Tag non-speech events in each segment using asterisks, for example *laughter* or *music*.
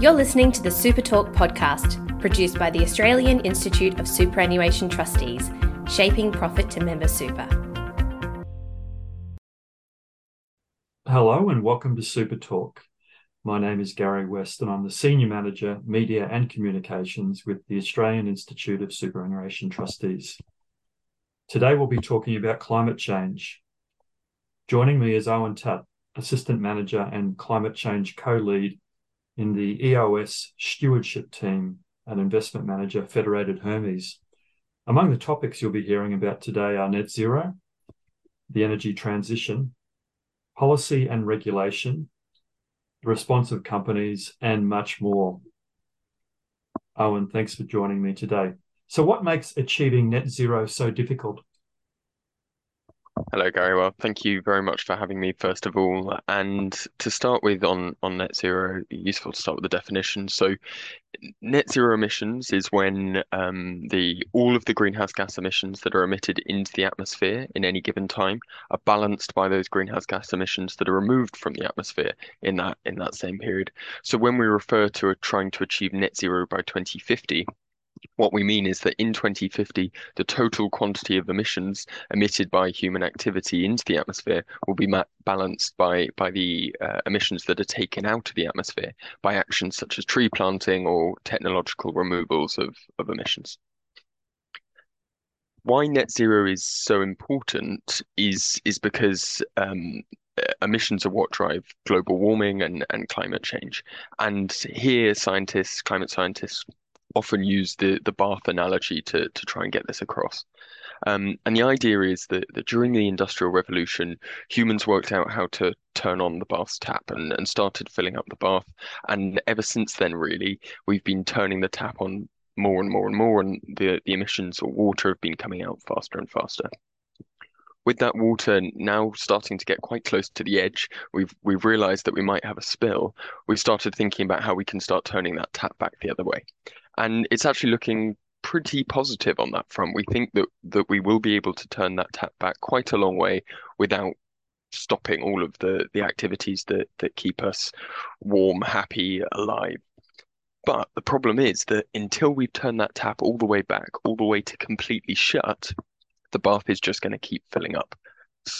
You're listening to the Super Talk podcast, produced by the Australian Institute of Superannuation Trustees, shaping profit to member super. Hello and welcome to Super Talk. My name is Garry West and I'm the Senior Manager, Media and Communications with the Australian Institute of Superannuation Trustees. Today we'll be talking about climate change. Joining me is Owen Tutt, Assistant Manager and Climate Change Co-Lead in the EOS Stewardship Team and Investment Manager Federated Hermes. Among the topics you'll be hearing about today are net zero, the energy transition, policy and regulation, the response of companies, and much more. Owen, thanks for joining me today. So, what makes achieving net zero so difficult? Hello, Garry. Well, thank you very much for having me, first of all. And to start with on, on net zero, useful to start with the definition. So, net zero emissions is when um, the all of the greenhouse gas emissions that are emitted into the atmosphere in any given time are balanced by those greenhouse gas emissions that are removed from the atmosphere in that in that same period. So, when we refer to trying to achieve net zero by 2050, what we mean is that in 2050, the total quantity of emissions emitted by human activity into the atmosphere will be balanced by, by the uh, emissions that are taken out of the atmosphere by actions such as tree planting or technological removals of, of emissions. Why net zero is so important is, is because um, emissions are what drive global warming and, and climate change. And here, scientists, climate scientists, often use the the bath analogy to to try and get this across. Um, and the idea is that, that during the Industrial Revolution, humans worked out how to turn on the bath's tap and, and started filling up the bath. And ever since then, really, we've been turning the tap on more and more and more, and the, the emissions or water have been coming out faster and faster with that water now starting to get quite close to the edge, we've we've realized that we might have a spill. We've started thinking about how we can start turning that tap back the other way and it's actually looking pretty positive on that front. We think that that we will be able to turn that tap back quite a long way without stopping all of the the activities that that keep us warm, happy, alive. But the problem is that until we've turned that tap all the way back, all the way to completely shut, the bath is just going to keep filling up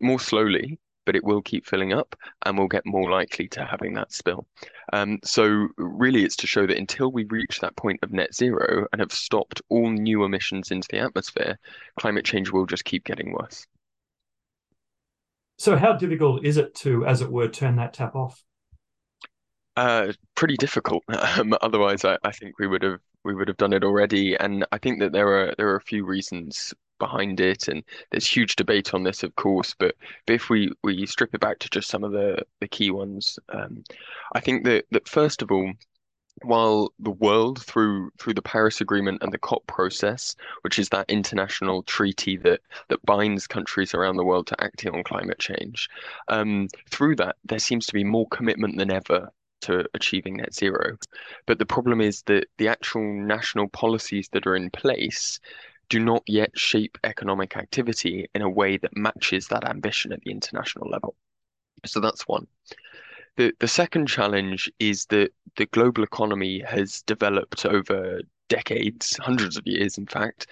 more slowly but it will keep filling up and we'll get more likely to having that spill. Um, so really it's to show that until we reach that point of net zero and have stopped all new emissions into the atmosphere, climate change will just keep getting worse. So how difficult is it to, as it were, turn that tap off? Uh, pretty difficult. *laughs* Um, otherwise, I, I think we would have we would have done it already. And I think that there are there are a few reasons behind it, and there's huge debate on this, of course. But, but if we we strip it back to just some of the the key ones, um, I think that that first of all, while the world through through the Paris Agreement and the COP process, which is that international treaty that that binds countries around the world to acting on climate change, um, through that there seems to be more commitment than ever to achieving net zero. But the problem is that the actual national policies that are in place do not yet shape economic activity in a way that matches that ambition at the international level. So that's one. The, the second challenge is that the global economy has developed over decades, hundreds of years, in fact,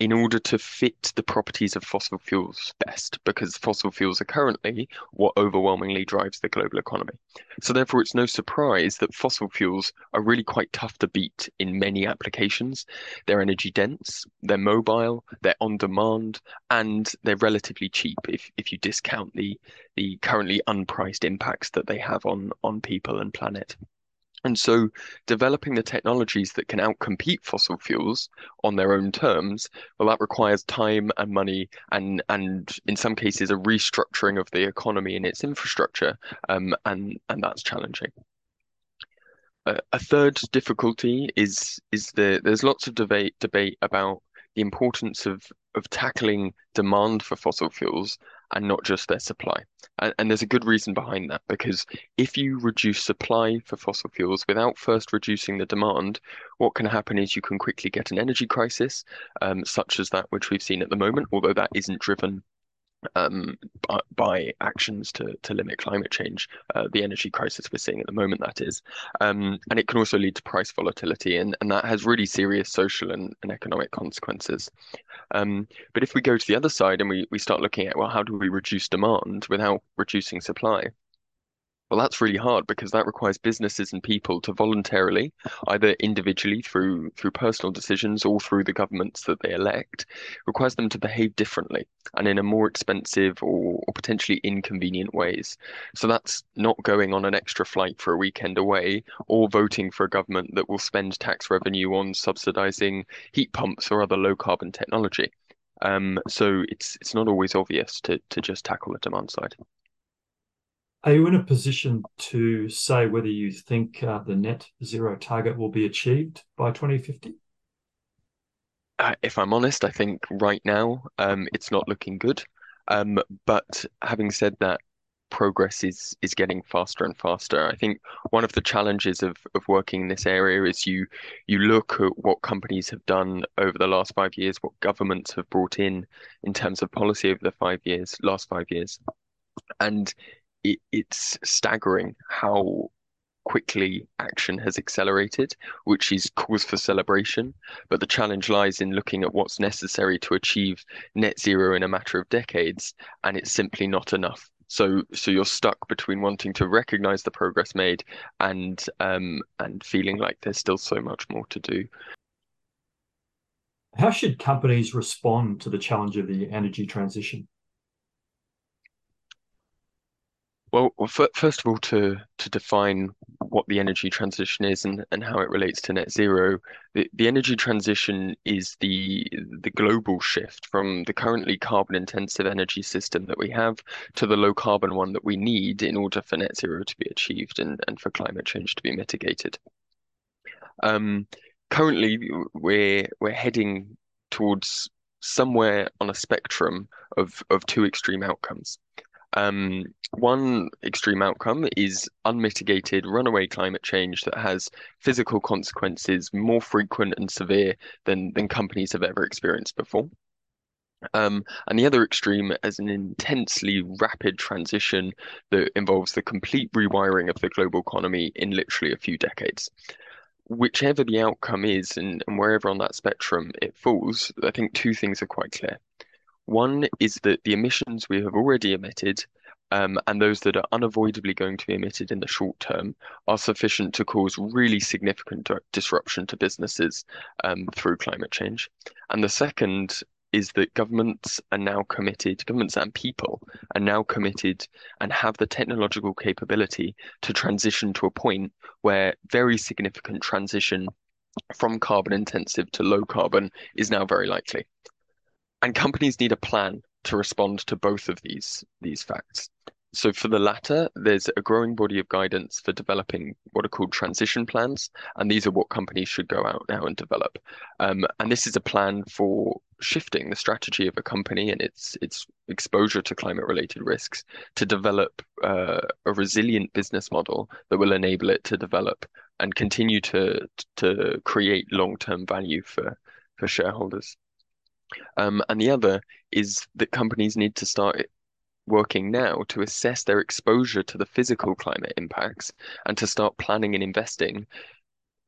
in order to fit the properties of fossil fuels best, because fossil fuels are currently what overwhelmingly drives the global economy. So, therefore, it's no surprise that fossil fuels are really quite tough to beat in many applications. They're energy dense, they're mobile, they're on demand, and they're relatively cheap if, if you discount the, the currently unpriced impacts that they have on, on people and planet. And so developing the technologies that can outcompete fossil fuels on their own terms, well, that requires time and money and and in some cases a restructuring of the economy and its infrastructure. Um, and and that's challenging. Uh, a third difficulty is is the there's lots of debate debate about the importance of of tackling demand for fossil fuels and not just their supply. And, and, there's a good reason behind that because if you reduce supply for fossil fuels without first reducing the demand, what can happen is you can quickly get an energy crisis, um, such as that which we've seen at the moment, although that isn't driven um, by, by, actions to, to limit climate change, uh, the energy crisis we're seeing at the moment, that is. Um, and it can also lead to price volatility, and, and that has really serious social and, and economic consequences. Um, but if we go to the other side and we, we start looking at, well, how do we reduce demand without reducing supply? Well, that's really hard because that requires businesses and people to voluntarily, either individually through through personal decisions or through the governments that they elect, requires them to behave differently and in a more expensive or, or potentially inconvenient ways. So that's not going on an extra flight for a weekend away or voting for a government that will spend tax revenue on subsidizing heat pumps or other low carbon technology. Um, so it's it's not always obvious to to just tackle the demand side. Are you in a position to say whether you think uh, the net zero target will be achieved by 2050? Uh, if I'm honest, I think right now um, it's not looking good. Um, but having said that, progress is is getting faster and faster. I think one of the challenges of of working in this area is you you look at what companies have done over the last five years, what governments have brought in in terms of policy over the five years, last five years, and it, it's staggering how quickly action has accelerated, which is cause for celebration. But the challenge lies in looking at what's necessary to achieve net zero in a matter of decades, and it's simply not enough. So, so you're stuck between wanting to recognize the progress made and um, and feeling like there's still so much more to do. How should companies respond to the challenge of the energy transition? Well, well first of all, to to define what the energy transition is and, and how it relates to net zero, the, the energy transition is the the global shift from the currently carbon intensive energy system that we have to the low carbon one that we need in order for net zero to be achieved and, and for climate change to be mitigated. Um, currently, we're we're heading towards somewhere on a spectrum of of two extreme outcomes. Um, one extreme outcome is unmitigated runaway climate change that has physical consequences more frequent and severe than, than companies have ever experienced before. Um, and the other extreme is an intensely rapid transition that involves the complete rewiring of the global economy in literally a few decades. Whichever the outcome is, and, and wherever on that spectrum it falls, I think two things are quite clear. One is that the emissions we have already emitted um, and those that are unavoidably going to be emitted in the short term are sufficient to cause really significant disruption to businesses um, through climate change. And the second is that governments are now committed, governments and people are now committed and have the technological capability to transition to a point where very significant transition from carbon intensive to low carbon is now very likely and companies need a plan to respond to both of these these facts. So for the latter, there's a growing body of guidance for developing what are called transition plans, and these are what companies should go out now and develop. Um, and this is a plan for shifting the strategy of a company and its its exposure to climate-related risks to develop uh, a resilient business model that will enable it to develop and continue to to create long-term value for for shareholders. Um, and the other is that companies need to start working now to assess their exposure to the physical climate impacts and to start planning and investing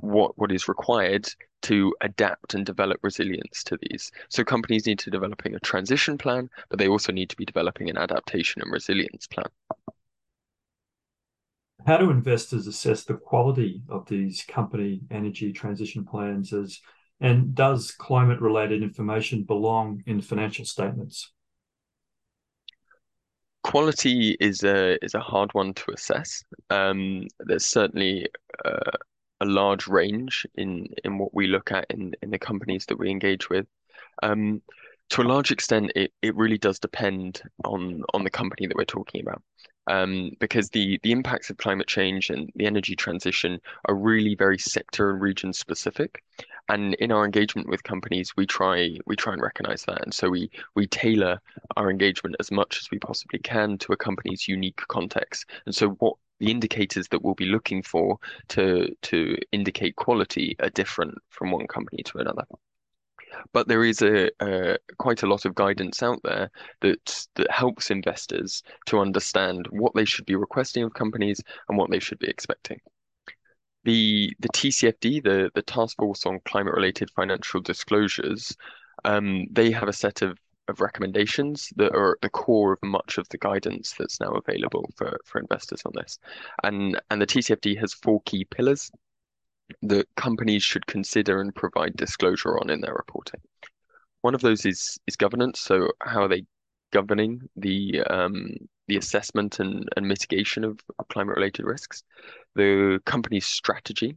what what is required to adapt and develop resilience to these. So companies need to developing a transition plan, but they also need to be developing an adaptation and resilience plan. How do investors assess the quality of these company energy transition plans as and does climate related information belong in financial statements? Quality is a is a hard one to assess. Um, there's certainly uh, a large range in in what we look at in in the companies that we engage with. Um, to a large extent, it, it really does depend on on the company that we're talking about. Um, because the the impacts of climate change and the energy transition are really very sector and region specific. And in our engagement with companies, we try we try and recognize that, and so we we tailor our engagement as much as we possibly can to a company's unique context. And so what the indicators that we'll be looking for to to indicate quality are different from one company to another. But there is a, a quite a lot of guidance out there that that helps investors to understand what they should be requesting of companies and what they should be expecting. The the TCFD, the the Task Force on Climate Related Financial Disclosures, um, they have a set of of recommendations that are at the core of much of the guidance that's now available for, for investors on this. And and the TCFD has four key pillars that companies should consider and provide disclosure on in their reporting. One of those is is governance. So how are they governing the um, the assessment and, and mitigation of, of climate related risks, the company's strategy,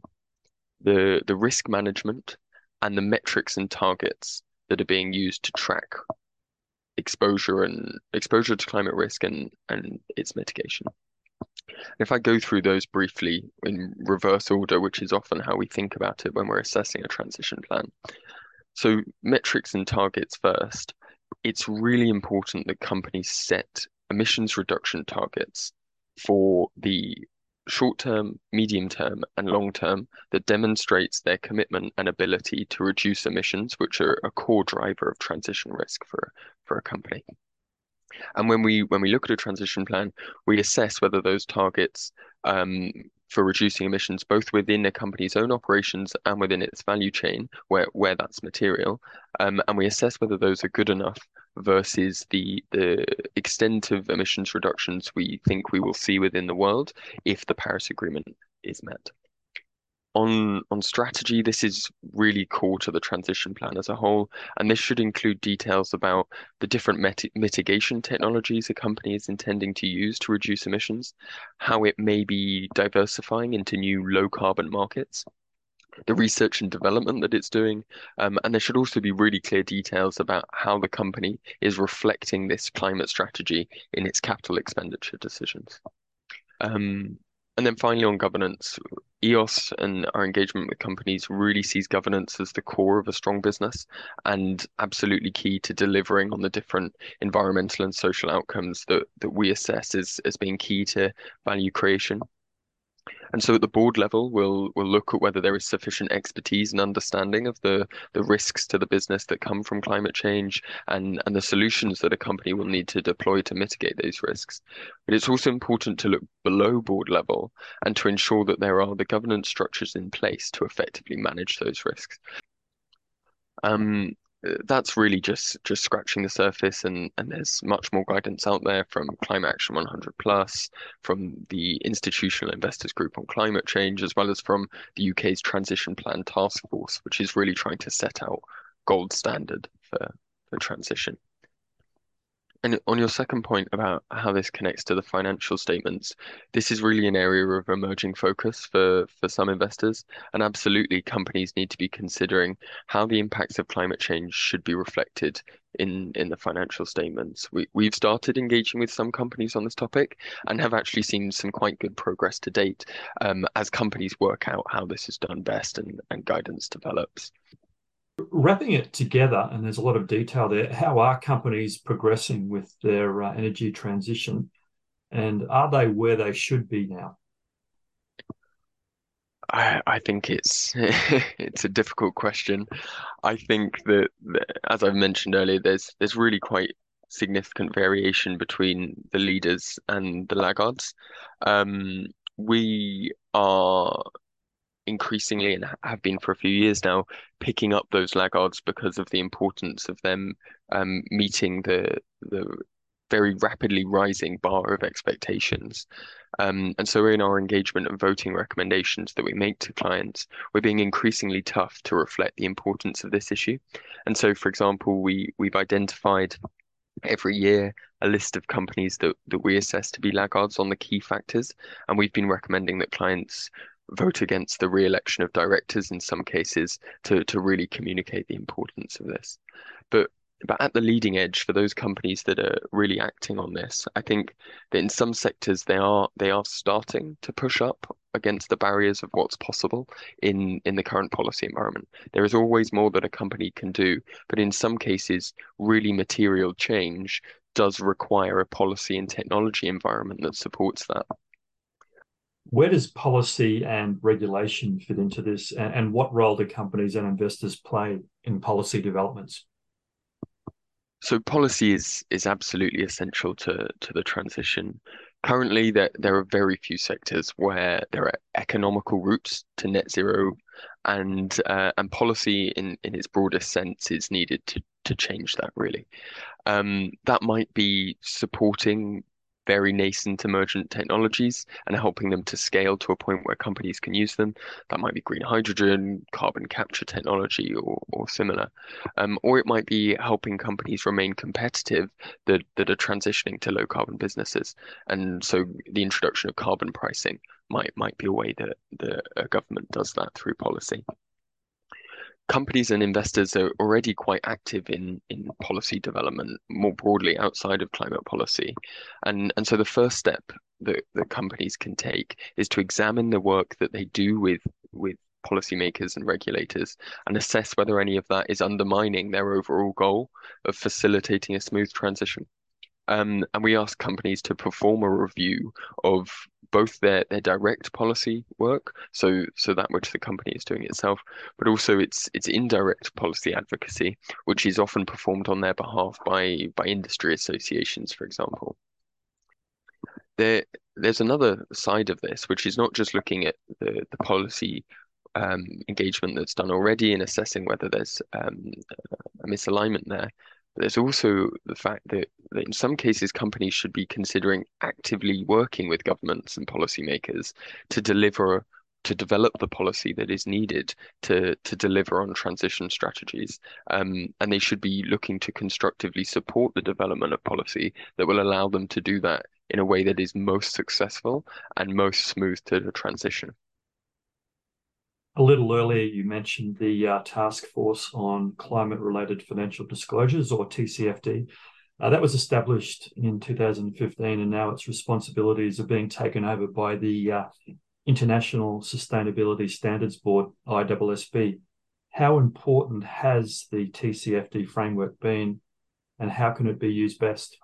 the the risk management, and the metrics and targets that are being used to track exposure and exposure to climate risk and and its mitigation. If I go through those briefly in reverse order, which is often how we think about it when we're assessing a transition plan. So metrics and targets first. It's really important that companies set emissions reduction targets for the short term, medium term, and long term that demonstrates their commitment and ability to reduce emissions, which are a core driver of transition risk for, for a company. And when we when we look at a transition plan, we assess whether those targets um, for reducing emissions, both within a company's own operations and within its value chain, where where that's material, um, and we assess whether those are good enough versus the the extent of emissions reductions we think we will see within the world if the Paris Agreement is met. On on strategy, this is really core to the transition plan as a whole, and this should include details about the different mitigation technologies a company is intending to use to reduce emissions, how it may be diversifying into new low carbon markets, the research and development that it's doing. Um, and there should also be really clear details about how the company is reflecting this climate strategy in its capital expenditure decisions. Um, and then finally on governance, EOS and our engagement with companies really sees governance as the core of a strong business and absolutely key to delivering on the different environmental and social outcomes that, that we assess as, as being key to value creation. And so at the board level, we'll we'll look at whether there is sufficient expertise and understanding of the the risks to the business that come from climate change and and the solutions that a company will need to deploy to mitigate those risks. But it's also important to look below board level and to ensure that there are the governance structures in place to effectively manage those risks. Um, that's really just just scratching the surface and and there's much more guidance out there from climate action 100 plus from the institutional investors group on climate change as well as from the uk's transition plan task force which is really trying to set out gold standard for for transition and on your second point about how this connects to the financial statements, this is really an area of emerging focus for, for some investors. And absolutely, companies need to be considering how the impacts of climate change should be reflected in, in the financial statements. We, we've started engaging with some companies on this topic and have actually seen some quite good progress to date um, as companies work out how this is done best and, and guidance develops wrapping it together, and there's a lot of detail there, how are companies progressing with their uh, energy transition? And are they where they should be now? I, I think it's *laughs* it's a difficult question. I think that, that, as I've mentioned earlier, there's there's really quite significant variation between the leaders and the laggards. Um, we are increasingly and have been for a few years now picking up those laggards because of the importance of them um, meeting the the very rapidly rising bar of expectations. Um, and so in our engagement and voting recommendations that we make to clients, we're being increasingly tough to reflect the importance of this issue. And so, for example, we we've identified every year a list of companies that, that we assess to be laggards on the key factors. And we've been recommending that clients vote against the re-election of directors in some cases to to really communicate the importance of this. But but at the leading edge for those companies that are really acting on this, I think that in some sectors they are they are starting to push up against the barriers of what's possible in in the current policy environment. There is always more that a company can do, but in some cases, really material change does require a policy and technology environment that supports that Where does policy and regulation fit into this, and, and what role do companies and investors play in policy developments? So policy is is absolutely essential to to the transition. Currently, there there are very few sectors where there are economical routes to net zero, and uh, and policy in in its broadest sense is needed to to change that really. Um, that might be supporting very nascent emergent technologies and helping them to scale to a point where companies can use them. That might be green hydrogen, carbon capture technology, or, or similar. Um, or it might be helping companies remain competitive that, that are transitioning to low carbon businesses. And so the introduction of carbon pricing might might be a way that the government does that through policy companies and investors are already quite active in in policy development more broadly outside of climate policy. And and so the first step that, that companies can take is to examine the work that they do with with policymakers and regulators and assess whether any of that is undermining their overall goal of facilitating a smooth transition. Um, and we ask companies to perform a review of both their their direct policy work, so so that which the company is doing itself, but also its its indirect policy advocacy, which is often performed on their behalf by by industry associations, for example. There there's another side of this, which is not just looking at the the policy um, engagement that's done already and assessing whether there's um, a misalignment there, there's also the fact that, that in some cases companies should be considering actively working with governments and policymakers to deliver to develop the policy that is needed to to deliver on transition strategies. Um, and they should be looking to constructively support the development of policy that will allow them to do that in a way that is most successful and most smooth to the transition a little earlier, you mentioned the uh, Task Force on Climate Related Financial Disclosures, or TCFD. Uh, that was established in 2015, and now its responsibilities are being taken over by the uh, International Sustainability Standards Board, ISSB. How important has the TCFD framework been, and how can it be used best?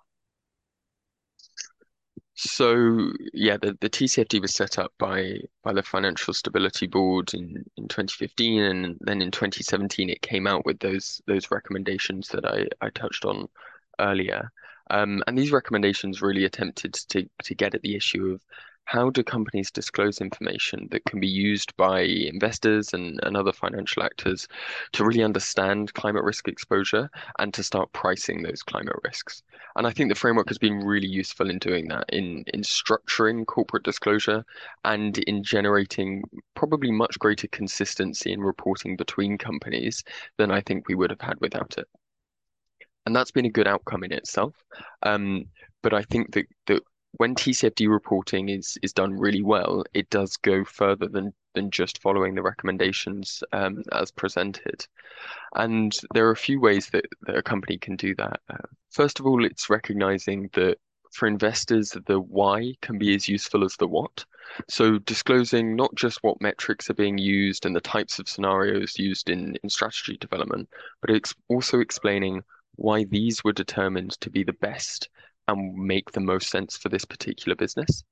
So yeah, the, the TCFD was set up by by the Financial Stability Board in, in 2015, and then in 2017 it came out with those those recommendations that I, I touched on earlier. Um, and these recommendations really attempted to to get at the issue of how do companies disclose information that can be used by investors and, and other financial actors to really understand climate risk exposure and to start pricing those climate risks? And I think the framework has been really useful in doing that, in, in structuring corporate disclosure and in generating probably much greater consistency in reporting between companies than I think we would have had without it. And that's been a good outcome in itself. Um, but I think that, that when TCFD reporting is is done really well, it does go further than than just following the recommendations um, as presented. And there are a few ways that, that a company can do that. Uh, first of all, it's recognizing that for investors, the why can be as useful as the what. So disclosing not just what metrics are being used and the types of scenarios used in, in strategy development, but also explaining why these were determined to be the best and make the most sense for this particular business.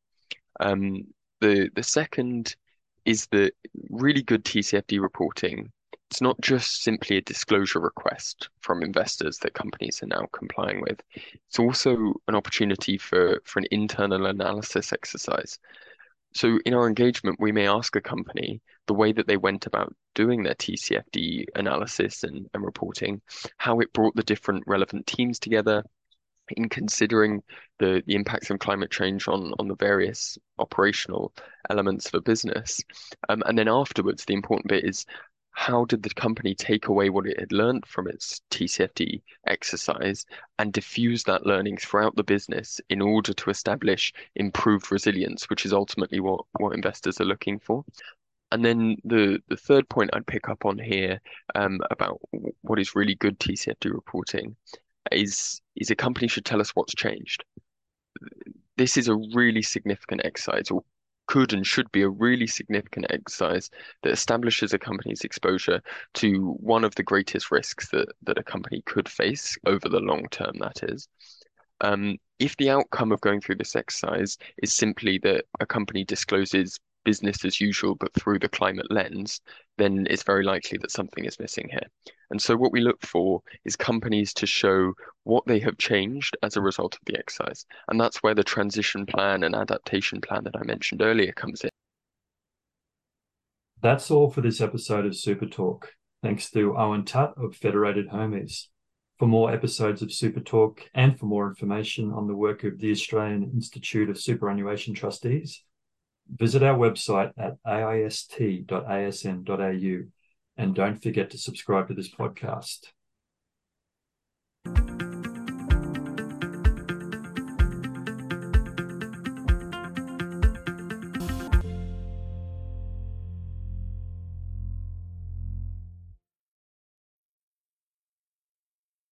Um, the the second is that really good TCFD reporting. It's not just simply a disclosure request from investors that companies are now complying with. It's also an opportunity for, for an internal analysis exercise. So in our engagement, we may ask a company the way that they went about doing their TCFD analysis and, and reporting, how it brought the different relevant teams together, in considering the, the impacts of climate change on, on the various operational elements of a business. Um, and then afterwards, the important bit is how did the company take away what it had learned from its TCFD exercise and diffuse that learning throughout the business in order to establish improved resilience, which is ultimately what, what investors are looking for. And then the, the third point I'd pick up on here um, about what is really good TCFD reporting is is a company should tell us what's changed. This is a really significant exercise, or could and should be a really significant exercise that establishes a company's exposure to one of the greatest risks that, that a company could face over the long term, that is. Um, if the outcome of going through this exercise is simply that a company discloses business as usual, but through the climate lens, then it's very likely that something is missing here. And so what we look for is companies to show what they have changed as a result of the exercise. And that's where the transition plan and adaptation plan that I mentioned earlier comes in. That's all for this episode of Super Talk. Thanks to Owen Tutt of Federated Hermes. For more episodes of Super Talk and for more information on the work of the Australian Institute of Superannuation Trustees, visit our website at aist.asn.au and don't forget to subscribe to this podcast.